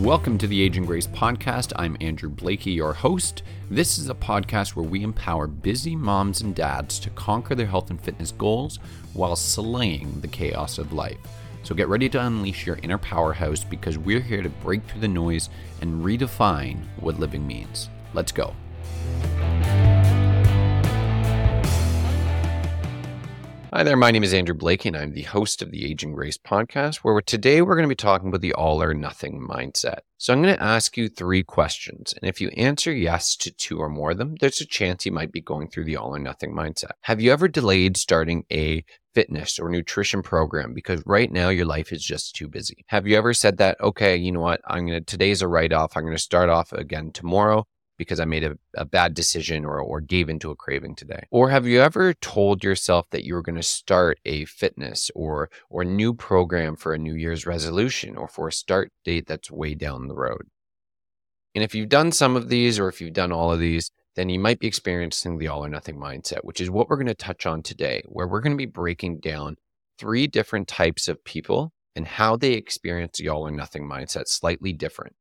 Welcome to the Aging Grace podcast. I'm Andrew Blakey, your host. This is a podcast where we empower busy moms and dads to conquer their health and fitness goals while slaying the chaos of life. So get ready to unleash your inner powerhouse because we're here to break through the noise and redefine what living means. Let's go. Hi there, my name is Andrew Blakey, and I'm the host of the Aging Grace podcast, where today we're going to be talking about the all or nothing mindset. So I'm going to ask you three questions, and if you answer yes to two or more of them, there's a chance you might be going through the all or nothing mindset. Have you ever delayed starting a fitness or nutrition program because right now your life is just too busy? Have you ever said that, okay, you know what, I'm going to, today's a write off, I'm going to start off again tomorrow because I made a, a bad decision or, or gave into a craving today? Or have you ever told yourself that you were going to start a fitness or or new program for a New Year's resolution or for a start date that's way down the road? And if you've done some of these or if you've done all of these, then you might be experiencing the all or nothing mindset, which is what we're going to touch on today, where we're going to be breaking down three different types of people and how they experience the all or nothing mindset slightly different.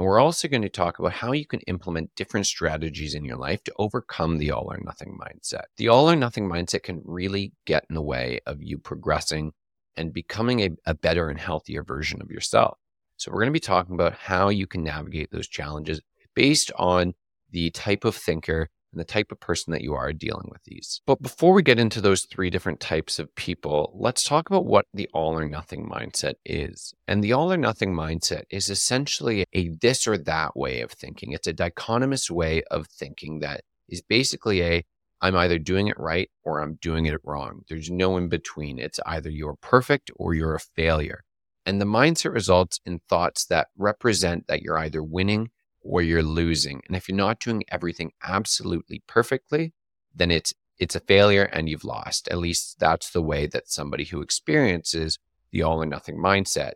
And we're also going to talk about how you can implement different strategies in your life to overcome the all or nothing mindset. The all or nothing mindset can really get in the way of you progressing and becoming a, a better and healthier version of yourself. So, we're going to be talking about how you can navigate those challenges based on the type of thinker and the type of person that you are dealing with these. But before we get into those three different types of people, let's talk about what the all or nothing mindset is. And the all or nothing mindset is essentially a this or that way of thinking. It's a dichotomous way of thinking that is basically a I'm either doing it right or I'm doing it wrong. There's no in between. It's either you're perfect or you're a failure. And the mindset results in thoughts that represent that you're either winning or you're losing. And if you're not doing everything absolutely perfectly, then it's it's a failure and you've lost. At least that's the way that somebody who experiences the all or nothing mindset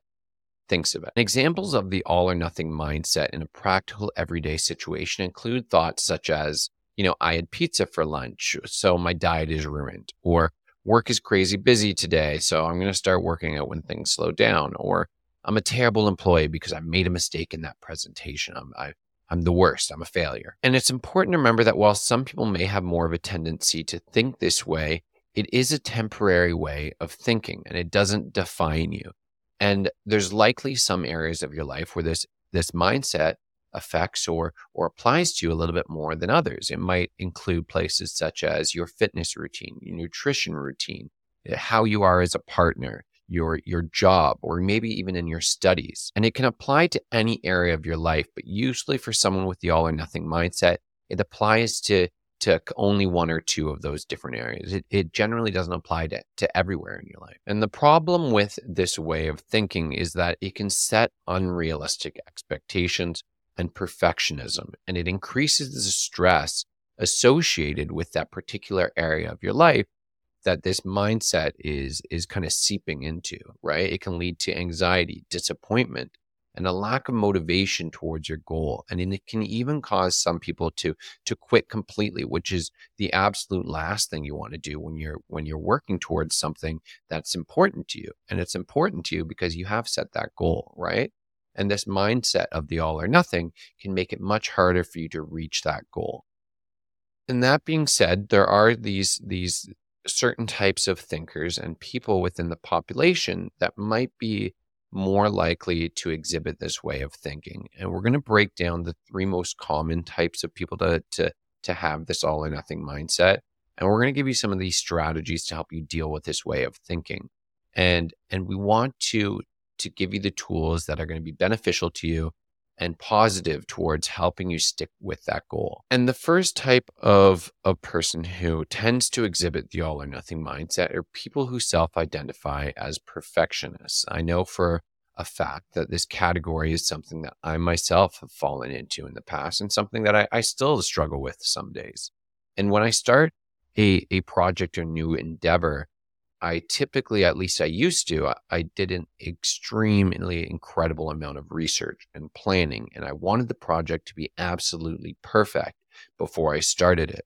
thinks of it. Examples of the all or nothing mindset in a practical everyday situation include thoughts such as, you know, I had pizza for lunch, so my diet is ruined, or work is crazy busy today, so I'm going to start working out when things slow down, or I'm a terrible employee because I made a mistake in that presentation. I'm, I, I'm the worst. I'm a failure. And it's important to remember that while some people may have more of a tendency to think this way, it is a temporary way of thinking and it doesn't define you. And there's likely some areas of your life where this, this mindset affects or, or applies to you a little bit more than others. It might include places such as your fitness routine, your nutrition routine, how you are as a partner, your your job or maybe even in your studies. And it can apply to any area of your life, but usually for someone with the all or nothing mindset, it applies to to only one or two of those different areas. It, it generally doesn't apply to, to everywhere in your life. And the problem with this way of thinking is that it can set unrealistic expectations and perfectionism, and it increases the stress associated with that particular area of your life that this mindset is is kind of seeping into, right? It can lead to anxiety, disappointment, and a lack of motivation towards your goal. And it can even cause some people to to quit completely, which is the absolute last thing you want to do when you're when you're working towards something that's important to you. And it's important to you because you have set that goal, right? And this mindset of the all or nothing can make it much harder for you to reach that goal. And that being said, there are these these certain types of thinkers and people within the population that might be more likely to exhibit this way of thinking. And we're going to break down the three most common types of people to, to, to have this all or nothing mindset. And we're going to give you some of these strategies to help you deal with this way of thinking. And, and we want to, to give you the tools that are going to be beneficial to you and positive towards helping you stick with that goal. And the first type of a person who tends to exhibit the all or nothing mindset are people who self identify as perfectionists. I know for a fact that this category is something that I myself have fallen into in the past and something that I, I still struggle with some days. And when I start a, a project or new endeavor, I typically, at least I used to, I, I did an extremely incredible amount of research and planning, and I wanted the project to be absolutely perfect before I started it.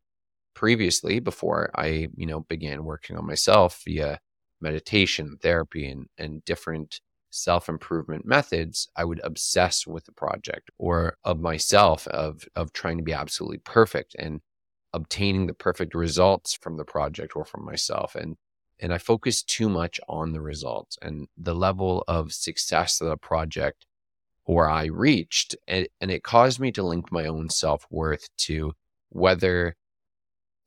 Previously, before I, you know, began working on myself via meditation, therapy, and, and different self improvement methods, I would obsess with the project or of myself of of trying to be absolutely perfect and obtaining the perfect results from the project or from myself and and I focused too much on the results and the level of success of the project or I reached and, and it caused me to link my own self-worth to whether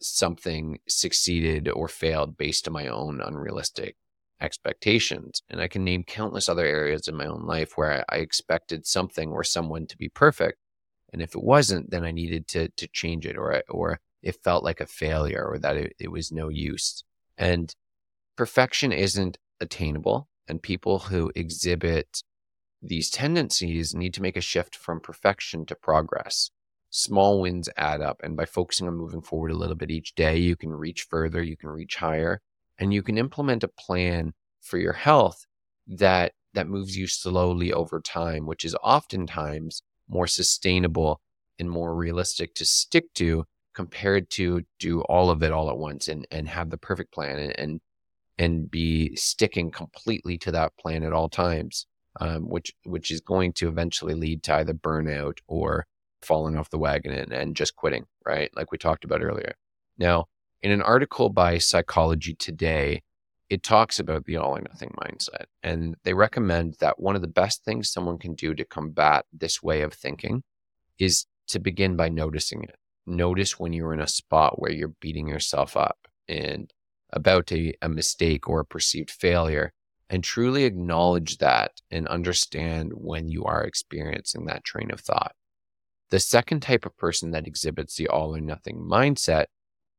something succeeded or failed based on my own unrealistic expectations. And I can name countless other areas in my own life where I, expected something or someone to be perfect. And if it wasn't, then I needed to to change it or or it felt like a failure or that it, it was no use. And perfection isn't attainable. And people who exhibit these tendencies need to make a shift from perfection to progress. Small wins add up. And by focusing on moving forward a little bit each day, you can reach further, you can reach higher, and you can implement a plan for your health that that moves you slowly over time, which is oftentimes more sustainable and more realistic to stick to compared to do all of it all at once and, and have the perfect plan and, and, and be sticking completely to that plan at all times, um, which which is going to eventually lead to either burnout or falling off the wagon and, and just quitting, right? Like we talked about earlier. Now, in an article by Psychology Today, it talks about the all or nothing mindset. And they recommend that one of the best things someone can do to combat this way of thinking is to begin by noticing it notice when you're in a spot where you're beating yourself up and about a, a mistake or a perceived failure and truly acknowledge that and understand when you are experiencing that train of thought. The second type of person that exhibits the all or nothing mindset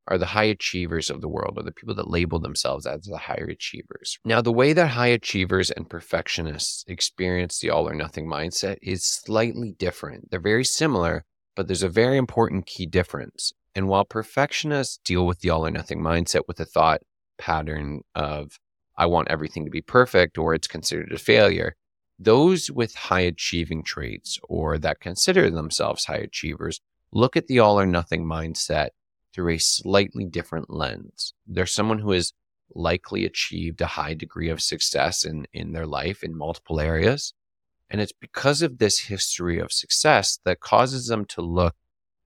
are the high achievers of the world, or the people that label themselves as the higher achievers. Now, the way that high achievers and perfectionists experience the all or nothing mindset is slightly different. They're very similar, but there's a very important key difference. And while perfectionists deal with the all or nothing mindset with a thought pattern of, I want everything to be perfect or it's considered a failure, those with high achieving traits or that consider themselves high achievers look at the all or nothing mindset through a slightly different lens. They're someone who has likely achieved a high degree of success in, in their life in multiple areas. And it's because of this history of success that causes them to look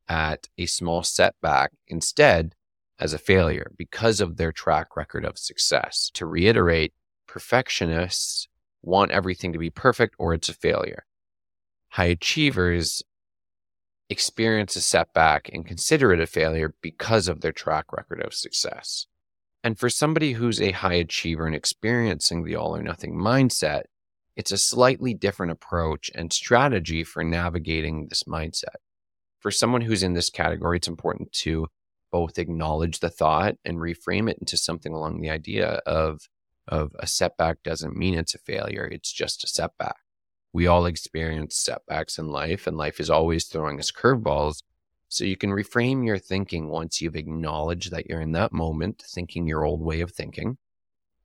at a small setback instead as a failure because of their track record of success. To reiterate, perfectionists want everything to be perfect or it's a failure. High achievers experience a setback and consider it a failure because of their track record of success. And for somebody who's a high achiever and experiencing the all or nothing mindset, it's a slightly different approach and strategy for navigating this mindset. For someone who's in this category, it's important to both acknowledge the thought and reframe it into something along the idea of, of a setback doesn't mean it's a failure, it's just a setback. We all experience setbacks in life, and life is always throwing us curveballs. So you can reframe your thinking once you've acknowledged that you're in that moment, thinking your old way of thinking,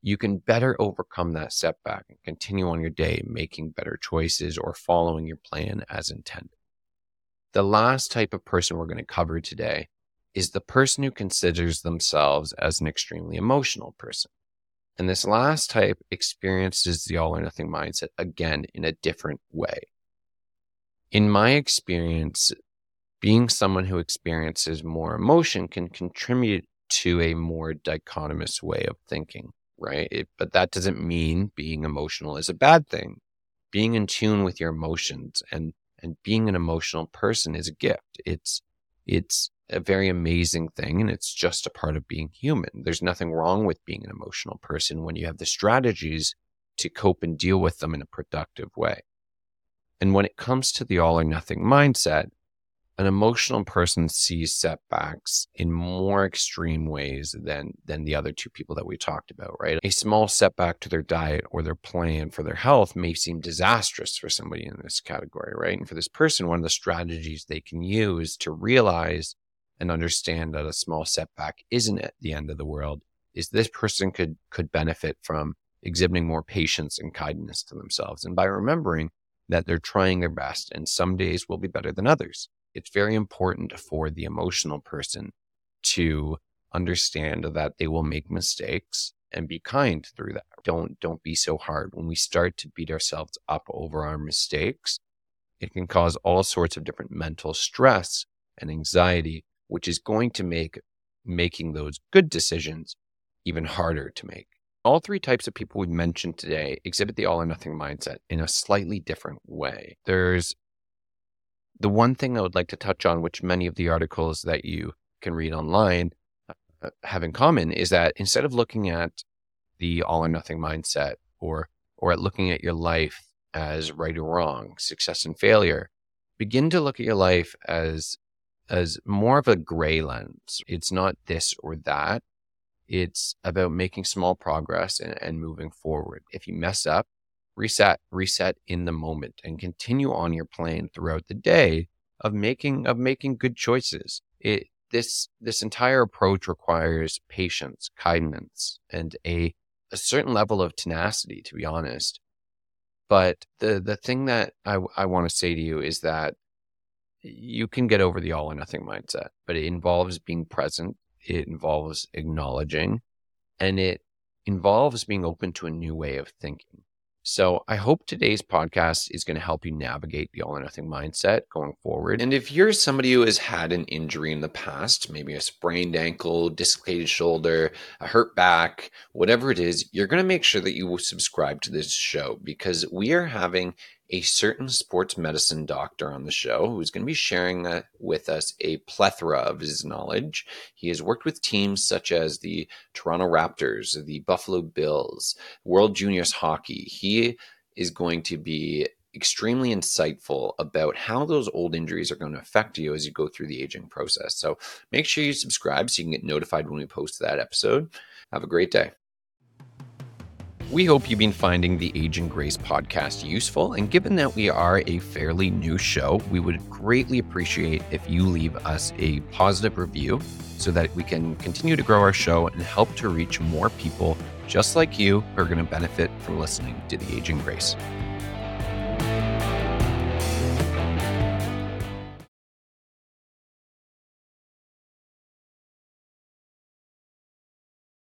you can better overcome that setback and continue on your day making better choices or following your plan as intended. The last type of person we're going to cover today is the person who considers themselves as an extremely emotional person. And this last type experiences the all or nothing mindset again in a different way. In my experience, being someone who experiences more emotion can contribute to a more dichotomous way of thinking right? It, but that doesn't mean being emotional is a bad thing. Being in tune with your emotions and and being an emotional person is a gift. It's it's a very amazing thing and it's just a part of being human. There's nothing wrong with being an emotional person when you have the strategies to cope and deal with them in a productive way. And when it comes to the all or nothing mindset, an emotional person sees setbacks in more extreme ways than than the other two people that we talked about right? A small setback to their diet or their plan for their health may seem disastrous for somebody in this category right? And for this person one of the strategies they can use to realize and understand that a small setback isn't at the end of the world is this person could could benefit from exhibiting more patience and kindness to themselves and by remembering that they're trying their best and some days will be better than others it's very important for the emotional person to understand that they will make mistakes and be kind through that. Don't don't be so hard. When we start to beat ourselves up over our mistakes, it can cause all sorts of different mental stress and anxiety, which is going to make making those good decisions even harder to make. All three types of people we mentioned today exhibit the all or nothing mindset in a slightly different way. There's the one thing I would like to touch on, which many of the articles that you can read online uh, have in common, is that instead of looking at the all or nothing mindset or or at looking at your life as right or wrong, success and failure, begin to look at your life as as more of a gray lens. It's not this or that. It's about making small progress and, and moving forward. If you mess up, reset, reset in the moment and continue on your plane throughout the day of making of making good choices. It this this entire approach requires patience, kindness, and a a certain level of tenacity, to be honest. But the the thing that I, I want to say to you is that you can get over the all or nothing mindset, but it involves being present. It involves acknowledging, and it involves being open to a new way of thinking. So I hope today's podcast is going to help you navigate the all or nothing mindset going forward. And if you're somebody who has had an injury in the past, maybe a sprained ankle, dislocated shoulder, a hurt back, whatever it is, you're going to make sure that you subscribe to this show because we are having a certain sports medicine doctor on the show who's going to be sharing with us a plethora of his knowledge. He has worked with teams such as the Toronto Raptors, the Buffalo Bills, World Juniors Hockey. He is going to be extremely insightful about how those old injuries are going to affect you as you go through the aging process. So make sure you subscribe so you can get notified when we post that episode. Have a great day. We hope you've been finding the Aging Grace podcast useful, and given that we are a fairly new show, we would greatly appreciate if you leave us a positive review so that we can continue to grow our show and help to reach more people just like you who are going to benefit from listening to the Aging Grace.